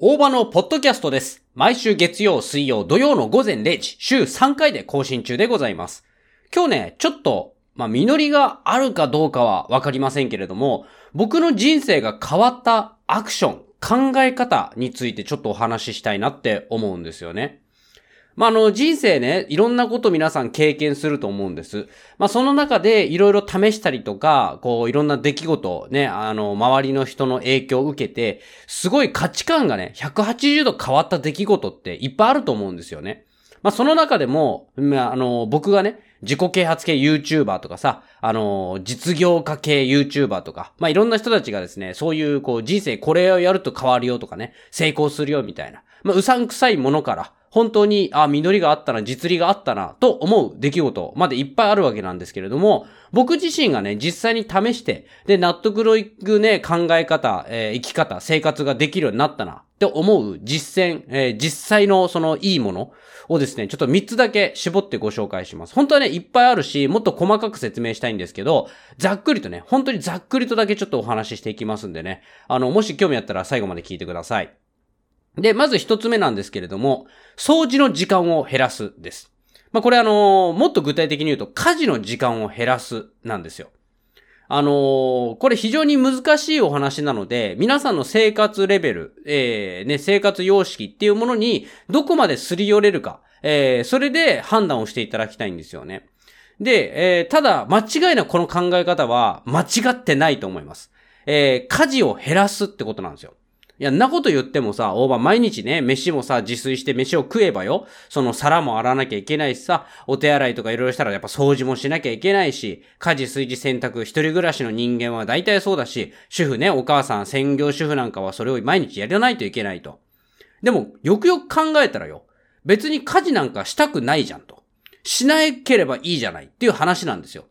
大場のポッドキャストです。毎週月曜、水曜、土曜の午前0時、週3回で更新中でございます。今日ね、ちょっと、まあ、実りがあるかどうかはわかりませんけれども、僕の人生が変わったアクション、考え方についてちょっとお話ししたいなって思うんですよね。まあ、あの、人生ね、いろんなこと皆さん経験すると思うんです。まあ、その中でいろいろ試したりとか、こう、いろんな出来事、ね、あの、周りの人の影響を受けて、すごい価値観がね、180度変わった出来事っていっぱいあると思うんですよね。まあ、その中でも、まあ、あの、僕がね、自己啓発系 YouTuber とかさ、あの、実業家系 YouTuber とか、まあ、いろんな人たちがですね、そういう、こう、人生これをやると変わるよとかね、成功するよみたいな、まあ、うさんくさいものから、本当に、あ、実りがあったな、実利があったな、と思う出来事までいっぱいあるわけなんですけれども、僕自身がね、実際に試して、で、納得のいくね、考え方、えー生き方、生活ができるようになったな、って思う実践、えー実際のそのいいものをですね、ちょっと3つだけ絞ってご紹介します。本当はね、いっぱいあるし、もっと細かく説明したいんですけど、ざっくりとね、本当にざっくりとだけちょっとお話ししていきますんでね、あの、もし興味あったら最後まで聞いてください。で、まず一つ目なんですけれども、掃除の時間を減らすです。まあ、これあのもっと具体的に言うと、家事の時間を減らすなんですよ。あのーこれ非常に難しいお話なので、皆さんの生活レベル、えー、ね、生活様式っていうものにどこまですり寄れるか、えー、それで判断をしていただきたいんですよね。で、えー、ただ、間違いなこの考え方は間違ってないと思います。えー、家事を減らすってことなんですよ。いや、んなこと言ってもさ、大場毎日ね、飯もさ、自炊して飯を食えばよ、その皿も洗わなきゃいけないしさ、お手洗いとかいろいろしたらやっぱ掃除もしなきゃいけないし、家事、炊事、洗濯、一人暮らしの人間は大体そうだし、主婦ね、お母さん、専業主婦なんかはそれを毎日やらないといけないと。でも、よくよく考えたらよ、別に家事なんかしたくないじゃんと。しなければいいじゃないっていう話なんですよ。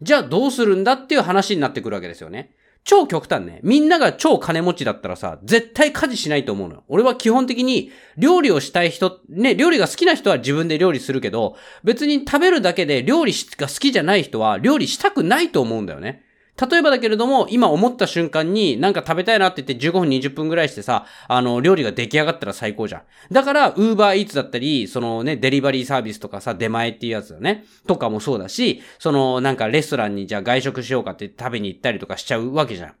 じゃあどうするんだっていう話になってくるわけですよね。超極端ね。みんなが超金持ちだったらさ、絶対家事しないと思うのよ。俺は基本的に料理をしたい人、ね、料理が好きな人は自分で料理するけど、別に食べるだけで料理が好きじゃない人は料理したくないと思うんだよね。例えばだけれども、今思った瞬間になんか食べたいなって言って15分20分ぐらいしてさ、あの、料理が出来上がったら最高じゃん。だから、ウーバーイーツだったり、そのね、デリバリーサービスとかさ、出前っていうやつだね。とかもそうだし、そのなんかレストランにじゃあ外食しようかって食べに行ったりとかしちゃうわけじゃん。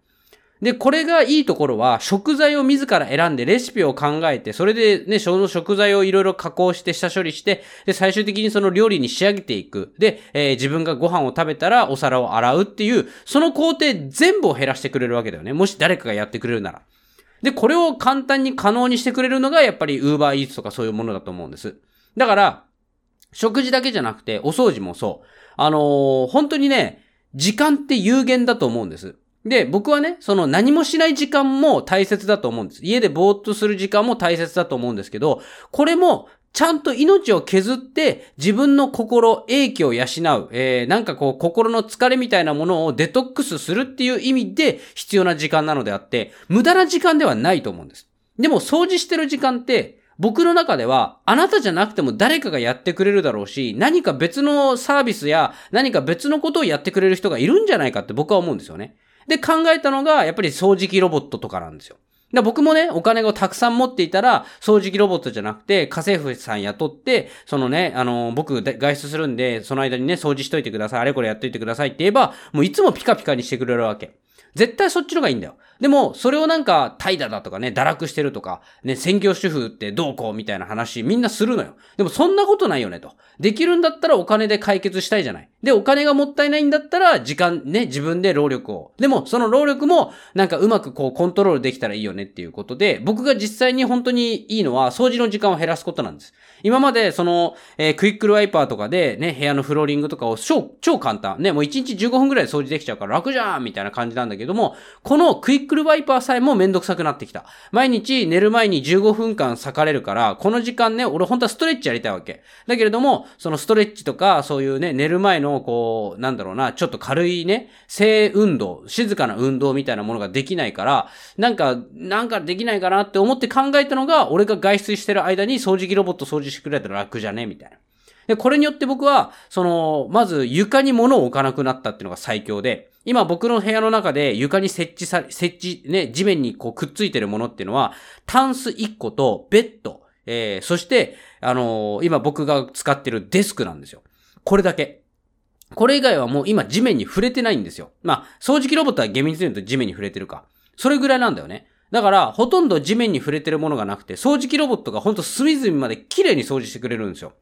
で、これがいいところは、食材を自ら選んでレシピを考えて、それでね、その食材をいろいろ加工して下処理して、で、最終的にその料理に仕上げていく。で、えー自分がご飯を食べたらお皿を洗うっていう、その工程全部を減らしてくれるわけだよね。もし誰かがやってくれるなら。で、これを簡単に可能にしてくれるのが、やっぱり Uber Eats とかそういうものだと思うんです。だから、食事だけじゃなくて、お掃除もそう。あのー本当にね、時間って有限だと思うんです。で、僕はね、その何もしない時間も大切だと思うんです。家でぼーっとする時間も大切だと思うんですけど、これも、ちゃんと命を削って自分の心、英気を養う、えー、なんかこう心の疲れみたいなものをデトックスするっていう意味で必要な時間なのであって、無駄な時間ではないと思うんです。でも掃除してる時間って、僕の中では、あなたじゃなくても誰かがやってくれるだろうし、何か別のサービスや何か別のことをやってくれる人がいるんじゃないかって僕は思うんですよね。で、考えたのが、やっぱり掃除機ロボットとかなんですよ。だ僕もね、お金をたくさん持っていたら、掃除機ロボットじゃなくて、家政婦さん雇って、そのね、あの、僕外出するんで、その間にね、掃除しといてください、あれこれやっといてくださいって言えば、もういつもピカピカにしてくれるわけ。絶対そっちのがいいんだよ。でも、それをなんか、怠惰だとかね、堕落してるとか、ね、専業主婦ってどうこうみたいな話、みんなするのよ。でも、そんなことないよね、と。できるんだったらお金で解決したいじゃない。で、お金がもったいないんだったら、時間ね、自分で労力を。でも、その労力も、なんかうまくこう、コントロールできたらいいよねっていうことで、僕が実際に本当にいいのは、掃除の時間を減らすことなんです。今まで、その、えークイックルワイパーとかで、ね、部屋のフローリングとかを超、超簡単。ね、もう1日15分くらい掃除できちゃうから楽じゃんみたいな感じなんだけども、このクイックルワイパーさえもめんどくさくなってきた。毎日寝る前に15分間裂かれるから、この時間ね、俺本当はストレッチやりたいわけ。だけれども、そのストレッチとか、そういうね、寝る前の、こう、なんだろうな、ちょっと軽いね、静運動、静かな運動みたいなものができないから、なんか、なんかできないかなって思って考えたのが、俺が外出してる間に掃除機ロボット掃除してくれたら楽じゃね？みたいな。で、これによって僕は、その、まず床に物を置かなくなったっていうのが最強で、今僕の部屋の中で床に設置さ、設置、ね、地面にこうくっついてるものっていうのは、タンス1個とベッド、えー、そして、あのー、今僕が使ってるデスクなんですよ。これだけ。これ以外はもう今地面に触れてないんですよ。まあ、掃除機ロボットは厳密に言うと地面に触れてるか。それぐらいなんだよね。だから、ほとんど地面に触れてるものがなくて、掃除機ロボットがほんと隅々まで綺麗に掃除してくれるんですよ。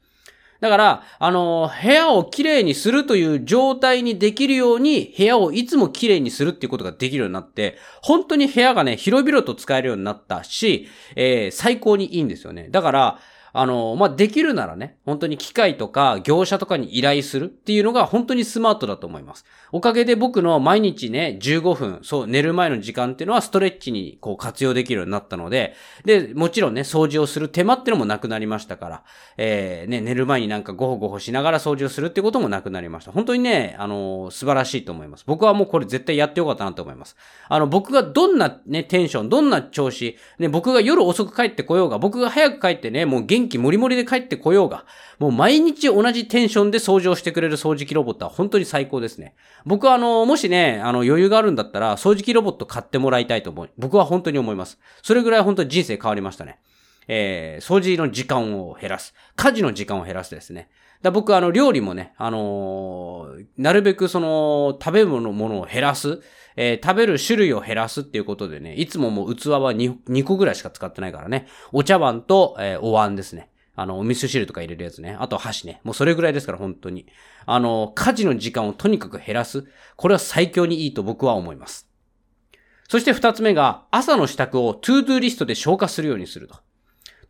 だから、あの、部屋をきれいにするという状態にできるように、部屋をいつもきれいにするっていうことができるようになって、本当に部屋がね、広々と使えるようになったし、えー、最高にいいんですよね。だから、あの、まあ、できるならね、本当に機械とか業者とかに依頼するっていうのが本当にスマートだと思います。おかげで僕の毎日ね、15分、そう、寝る前の時間っていうのはストレッチにこう活用できるようになったので、で、もちろんね、掃除をする手間っていうのもなくなりましたから、えー、ね、寝る前になんかゴホゴホしながら掃除をするってこともなくなりました。本当にね、あのー、素晴らしいと思います。僕はもうこれ絶対やってよかったなと思います。あの、僕がどんなね、テンション、どんな調子、ね、僕が夜遅く帰ってこようが、僕が早く帰ってね、もう元気もりもりで帰ってこようが、もう毎日同じテンションで掃除をしてくれる掃除機ロボットは本当に最高ですね。僕はあの、もしね、あの余裕があるんだったら、掃除機ロボット買ってもらいたいと思う。僕は本当に思います。それぐらい本当に人生変わりましたね。えー、掃除の時間を減らす。家事の時間を減らすですね。だ僕、あの、料理もね、あのー、なるべくその、食べ物のものを減らす。えー、食べる種類を減らすっていうことでね、いつももう器は 2, 2個ぐらいしか使ってないからね。お茶碗と、えー、お椀ですね。あの、お味噌汁とか入れるやつね。あと箸ね。もうそれぐらいですから、本当に。あの、家事の時間をとにかく減らす。これは最強にいいと僕は思います。そして二つ目が、朝の支度を to do list で消化するようにすると。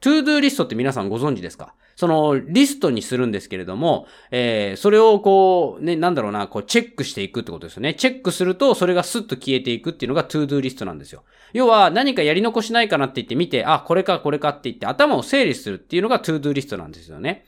to do list って皆さんご存知ですか？そのリストにするんですけれども、えー、それをこう、ね、なんだろうな、こうチェックしていくってことですよね。チェックすると、それがスッと消えていくっていうのが to do list なんですよ。要は、何かやり残しないかなって言って見て、あ、これかこれかって言って頭を整理するっていうのが to do list なんですよね。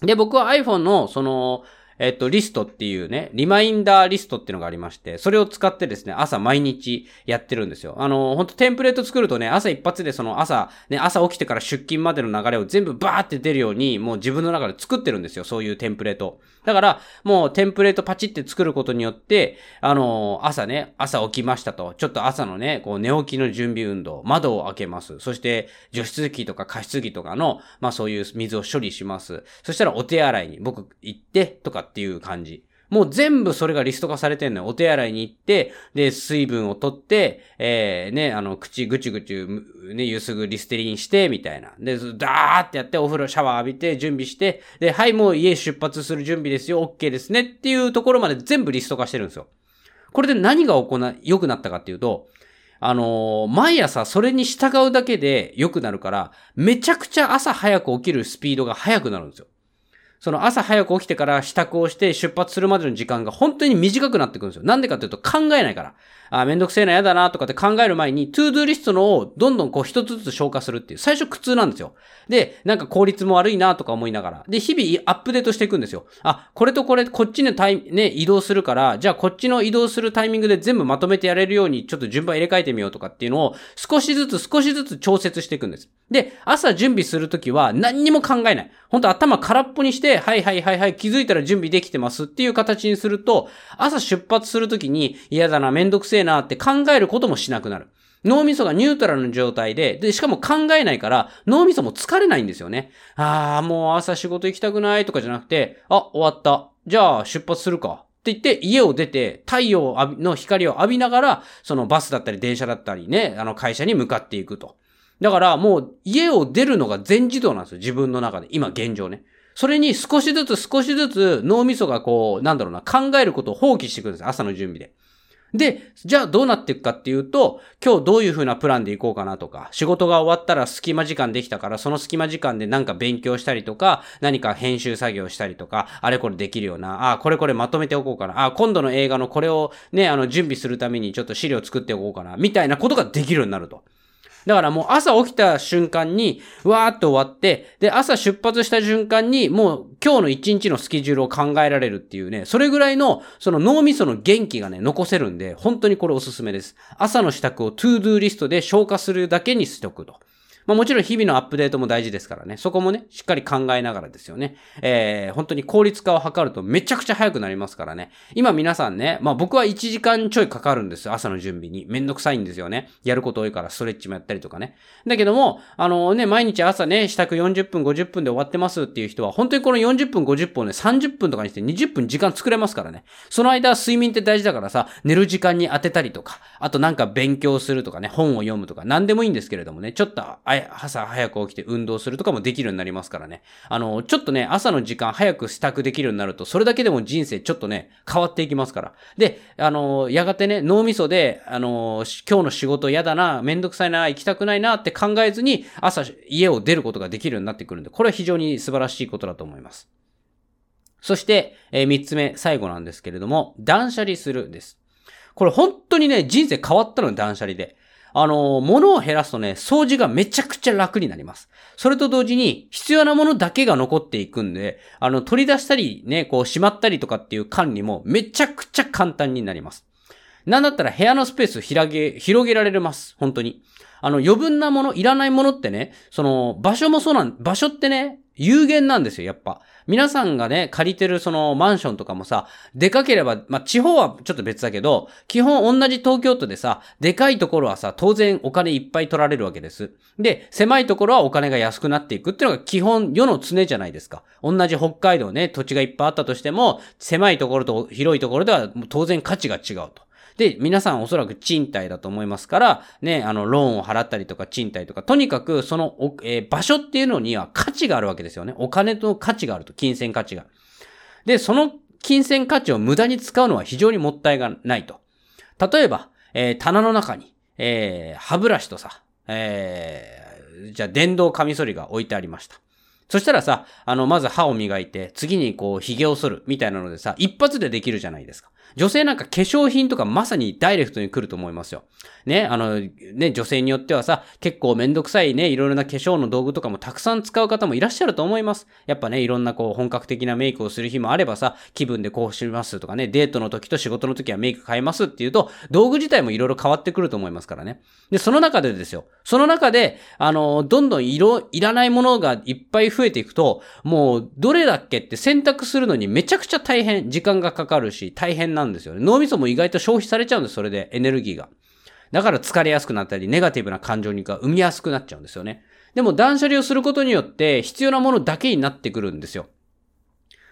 で、僕は iPhone の、その、えっと、リストっていうね、リマインダーリストっていうのがありまして、それを使ってですね、朝毎日やってるんですよ。あの、ほんとテンプレート作るとね、朝一発でその朝、ね、朝起きてから出勤までの流れを全部バーって出るように、もう自分の中で作ってるんですよ、そういうテンプレート。だから、もうテンプレートパチって作ることによって、あの、朝ね、朝起きましたと、ちょっと朝のね、こう寝起きの準備運動、窓を開けます。そして、除湿機とか加湿器とかの、まあそういう水を処理します。そしたらお手洗いに僕行って、とかっていう感じ。もう全部それがリスト化されてんのよ。お手洗いに行って、で、水分を取って、えー、ね、あの、口ぐちぐち、ね、ゆすぐリステリンして、みたいな。で、ダーってやって、お風呂シャワー浴びて、準備して、で、はい、もう家出発する準備ですよ、OK ですねっていうところまで全部リスト化してるんですよ。これで何が行い、良くなったかっていうと、あのー、毎朝それに従うだけで良くなるから、めちゃくちゃ朝早く起きるスピードが速くなるんですよ。その朝早く起きてから支度をして出発するまでの時間が本当に短くなってくるんですよ。なんでかっていうと考えないから。あ、めんどくせえな、やだな、とかって考える前に、 to do list のをどんどんこう一つずつ消化するっていう、最初苦痛なんですよ。で、なんか効率も悪いな、とか思いながら。で、日々アップデートしていくんですよ。あ、これとこれ、こっちのタイね、移動するから、じゃあこっちの移動するタイミングで全部まとめてやれるように、ちょっと順番入れ替えてみようとかっていうのを、少しずつ少しずつ調節していくんです。で、朝準備するときは何にも考えない。本当頭空っぽにして、はいはいはいはい、気づいたら準備できてますっていう形にすると、朝出発するときに、嫌だな、めんどくせえなって考えることもしなくなる。脳みそがニュートラルの状態で、で、しかも考えないから、脳みそも疲れないんですよね。ああ、もう朝仕事行きたくないとかじゃなくて、あ、終わった。じゃあ出発するか。って言って家を出て太陽の光を浴びながら、そのバスだったり電車だったりね、あの会社に向かっていくと。だからもう家を出るのが全自動なんですよ。自分の中で。今現状ね。それに少しずつ少しずつ脳みそがこう、なんだろうな、考えることを放棄していくんです。朝の準備で。で、じゃあどうなっていくかっていうと、今日どういう風なプランで行こうかなとか、仕事が終わったら隙間時間できたから、その隙間時間でなんか勉強したりとか、何か編集作業したりとか、あれこれできるような、ああ、これこれまとめておこうかな、ああ、今度の映画のこれをね、あの準備するためにちょっと資料作っておこうかな、みたいなことができるようになると。だからもう朝起きた瞬間に、わーっと終わって、で、朝出発した瞬間に、もう今日の一日のスケジュールを考えられるっていうね、それぐらいの、その脳みその元気がね、残せるんで、本当にこれおすすめです。朝の支度を to do list で消化するだけにしておくと。まあもちろん日々のアップデートも大事ですからね。そこもね、しっかり考えながらですよね。えー、本当に効率化を図るとめちゃくちゃ早くなりますからね。今皆さんね、まあ僕は1時間ちょいかかるんですよ。朝の準備に。めんどくさいんですよね。やること多いからストレッチもやったりとかね。だけども、あのね、毎日朝ね、支度40分、50分で終わってますっていう人は、本当にこの40分、50分をね、30分とかにして20分時間作れますからね。その間、睡眠って大事だからさ、寝る時間に当てたりとか、あとなんか勉強するとかね、本を読むとか、何でもいいんですけれどもね、ちょっと朝早く起きて運動するとかもできるようになりますからね。あの、ちょっとね、朝の時間早く支度できるようになると、それだけでも人生ちょっとね、変わっていきますから。で、あの、やがてね、脳みそで、あの、今日の仕事嫌だな、めんどくさいな、行きたくないなって考えずに、朝家を出ることができるようになってくるんで、これは非常に素晴らしいことだと思います。そして、えー、三つ目、最後なんですけれども、断捨離するです。これ本当にね、人生変わったの断捨離で。あの、物を減らすとね、掃除がめちゃくちゃ楽になります。それと同時に、必要なものだけが残っていくんで、あの、取り出したり、ね、こう、しまったりとかっていう管理もめちゃくちゃ簡単になります。なんだったら部屋のスペース広げ、広げられます。本当に。あの、余分なもの、いらないものってね、その、場所もそうなん、場所ってね、有限なんですよ、やっぱ。皆さんがね、借りてるそのマンションとかもさ、でかければ、まあ、地方はちょっと別だけど、基本同じ東京都でさ、でかいところはさ、当然お金いっぱい取られるわけです。で、狭いところはお金が安くなっていくっていうのが基本世の常じゃないですか。同じ北海道ね、土地がいっぱいあったとしても、狭いところと広いところでは当然価値が違うと。で、皆さんおそらく賃貸だと思いますから、ね、あの、ローンを払ったりとか賃貸とか、とにかくその、えー、場所っていうのには価値があるわけですよね。お金の価値があると、金銭価値が。で、その金銭価値を無駄に使うのは非常にもったいがないと。例えば、えー、棚の中に、えー、歯ブラシとさ、えー、じゃあ電動カミソリが置いてありました。そしたらさ、あの、まず歯を磨いて、次にこう、髭を剃る、みたいなのでさ、一発でできるじゃないですか。女性なんか化粧品とかまさにダイレクトに来ると思いますよ。ね、あの、ね、女性によってはさ、結構めんどくさいね、いろいろな化粧の道具とかもたくさん使う方もいらっしゃると思います。やっぱね、いろんなこう、本格的なメイクをする日もあればさ、気分でこうしますとかね、デートの時と仕事の時はメイク変えますっていうと、道具自体もいろいろ変わってくると思いますからね。で、その中でですよ。その中で、あの、どんどん色、いらないものがいっぱい増えていくと、もう、どれだっけって選択するのにめちゃくちゃ大変、時間がかかるし、大変ななんですよね。脳みそも意外と消費されちゃうんです、それで、エネルギーが。だから疲れやすくなったり、ネガティブな感情にが生みやすくなっちゃうんですよね。でも断捨離をすることによって必要なものだけになってくるんですよ。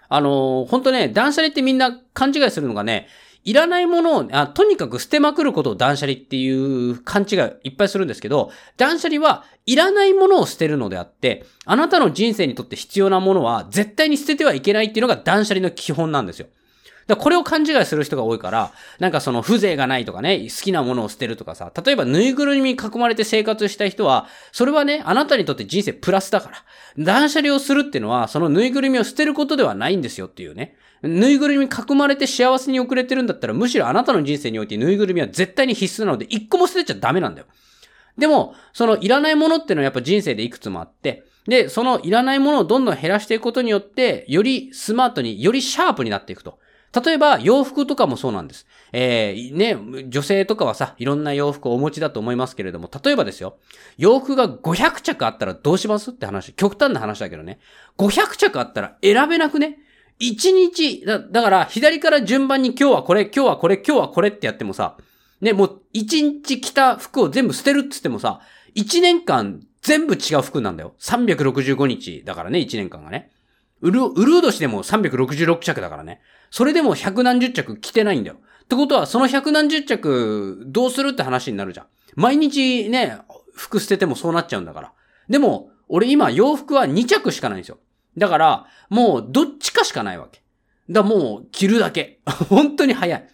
あのー、本当ね、断捨離ってみんな勘違いするのがね、いらないものをあ、とにかく捨てまくることを断捨離っていう勘違いいっぱいするんですけど、断捨離はいらないものを捨てるのであって、あなたの人生にとって必要なものは絶対に捨ててはいけないっていうのが断捨離の基本なんですよ。だこれを勘違いする人が多いから、なんかその風情がないとかね、好きなものを捨てるとかさ、例えばぬいぐるみに囲まれて生活した人は、それはね、あなたにとって人生プラスだから。断捨離をするっていうのは、そのぬいぐるみを捨てることではないんですよっていうね。ぬいぐるみに囲まれて幸せに遅れてるんだったら、むしろあなたの人生においてぬいぐるみは絶対に必須なので、一個も捨てちゃダメなんだよ。でも、そのいらないものっていうのはやっぱ人生でいくつもあって、で、そのいらないものをどんどん減らしていくことによって、よりスマートに、よりシャープになっていくと。例えば、洋服とかもそうなんです。えー、ね、女性とかはさ、いろんな洋服をお持ちだと思いますけれども、例えばですよ、洋服が500着あったらどうしますって話。極端な話だけどね。500着あったら選べなくね一日、だ、だから、左から順番に今日はこれ、今日はこれ、今日はこれってやってもさ、ね、もう一日着た服を全部捨てるって言ってもさ、一年間全部違う服なんだよ。365日だからね、一年間がね。うる、うるう年でも366着だからね。それでも百何十着着てないんだよ。ってことは、その百何十着どうするって話になるじゃん。毎日ね、服捨ててもそうなっちゃうんだから。でも、俺今洋服は2着しかないんですよ。だから、もうどっちかしかないわけ。だからもう着るだけ。本当に早い。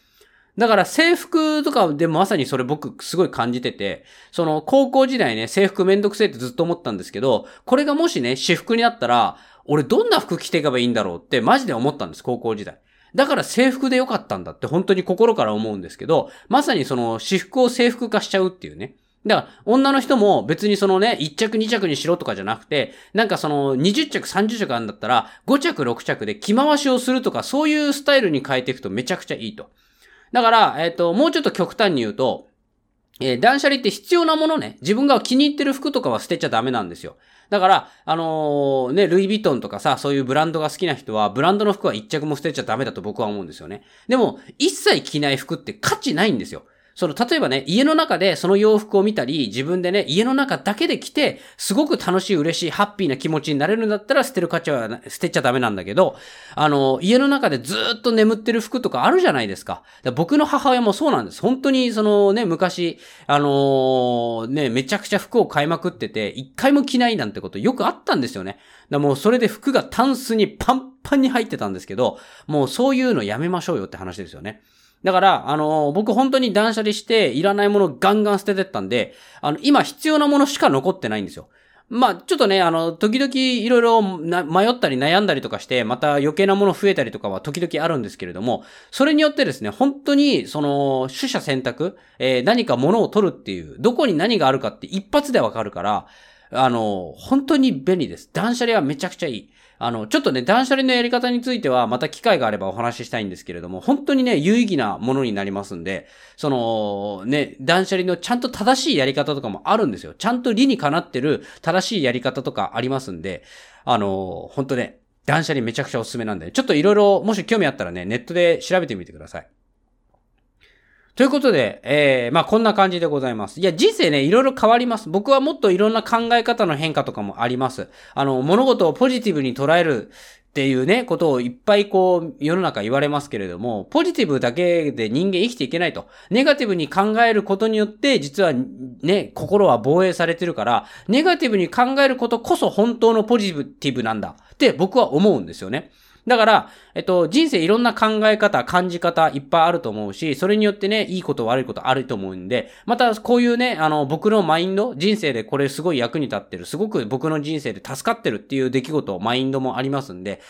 だから制服とかでもまさにそれ僕すごい感じてて、その高校時代ね、制服めんどくせえってずっと思ったんですけど、これがもしね、私服になったら、俺どんな服着ていけばいいんだろうってマジで思ったんです、高校時代。だから制服でよかったんだって本当に心から思うんですけど、まさにその私服を制服化しちゃうっていうね。だから、女の人も別にそのね、1着2着にしろとかじゃなくて、なんかその20着30着あるんだったら、5着6着で着回しをするとか、そういうスタイルに変えていくとめちゃくちゃいいと。だから、えっ、ー、と、もうちょっと極端に言うと、えー、断捨離って必要なものね、自分が気に入ってる服とかは捨てちゃダメなんですよ。だから、あのー、ね、ルイ・ヴィトンとかさ、そういうブランドが好きな人は、ブランドの服は一着も捨てちゃダメだと僕は思うんですよね。でも、一切着ない服って価値ないんですよ。その、例えばね、家の中でその洋服を見たり、自分でね、家の中だけで着て、すごく楽しい、嬉しい、ハッピーな気持ちになれるんだったら捨てる価値は、捨てちゃダメなんだけど、あの、家の中でずっと眠ってる服とかあるじゃないですか。か僕の母親もそうなんです。本当に、そのね、昔、あのー、ね、めちゃくちゃ服を買いまくってて、一回も着ないなんてことよくあったんですよね。だもうそれで服がタンスにパンパンに入ってたんですけど、もうそういうのやめましょうよって話ですよね。だから、あのー、僕本当に断捨離して、いらないものガンガン捨ててったんで、あの、今必要なものしか残ってないんですよ。まあ、ちょっとね、あの、時々いろいろ迷ったり悩んだりとかして、また余計なもの増えたりとかは時々あるんですけれども、それによってですね、本当に、その、取捨選択、えー、何か物を取るっていう、どこに何があるかって一発でわかるから、あの、本当に便利です。断捨離はめちゃくちゃいい。あの、ちょっとね、断捨離のやり方については、また機会があればお話ししたいんですけれども、本当にね、有意義なものになりますんで、その、ね、断捨離のちゃんと正しいやり方とかもあるんですよ。ちゃんと理にかなってる正しいやり方とかありますんで、あの、本当ね、断捨離めちゃくちゃおすすめなんで、ちょっといろいろ、もし興味あったらね、ネットで調べてみてください。ということで、えー、まあこんな感じでございます。いや、人生ね、いろいろ変わります。僕はもっといろんな考え方の変化とかもあります。あの、物事をポジティブに捉えるっていうね、ことをいっぱいこう、世の中言われますけれども、ポジティブだけで人間生きていけないと。ネガティブに考えることによって、実はね、心は防衛されてるから、ネガティブに考えることこそ本当のポジティブなんだって僕は思うんですよね。だから、えっと、人生いろんな考え方、感じ方いっぱいあると思うし、それによってね、いいこと悪いことあると思うんで、またこういうね、あの、僕のマインド、人生でこれすごい役に立ってる、すごく僕の人生で助かってるっていう出来事、マインドもありますんで、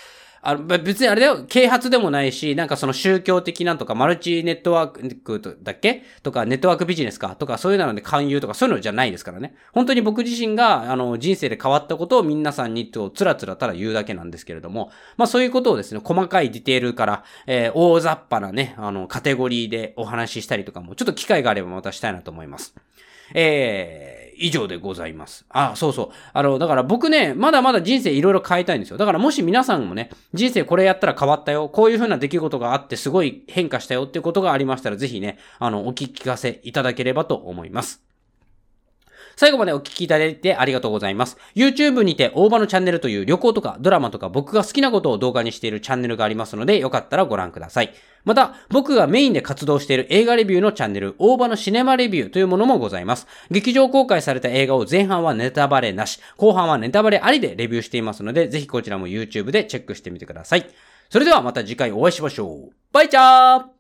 あの、別にあれだよ、啓発でもないし、なんかその宗教的なんとか、マルチネットワークだっけ？とか、ネットワークビジネスか？とか、そういうので勧誘とか、そういうのじゃないですからね。本当に僕自身が、あの、人生で変わったことを皆さんにと、つらつらただ言うだけなんですけれども、まあそういうことをですね、細かいディテールから、えー、大雑把なね、あの、カテゴリーでお話ししたりとかも、ちょっと機会があればまたしたいなと思います。えー、以上でございます。あ、そうそう。あの、だから僕ね、まだまだ人生いろいろ変えたいんですよ。だからもし皆さんもね、人生これやったら変わったよ。こういう風な出来事があってすごい変化したよっていうことがありましたら、ぜひね、あの、お聞かせいただければと思います。最後までお聞きいただいてありがとうございます。YouTube にて大場のチャンネルという旅行とかドラマとか僕が好きなことを動画にしているチャンネルがありますので、よかったらご覧ください。また、僕がメインで活動している映画レビューのチャンネル、大場のシネマレビューというものもございます。劇場公開された映画を前半はネタバレなし、後半はネタバレありでレビューしていますので、ぜひこちらも YouTube でチェックしてみてください。それではまた次回お会いしましょう。バイチャー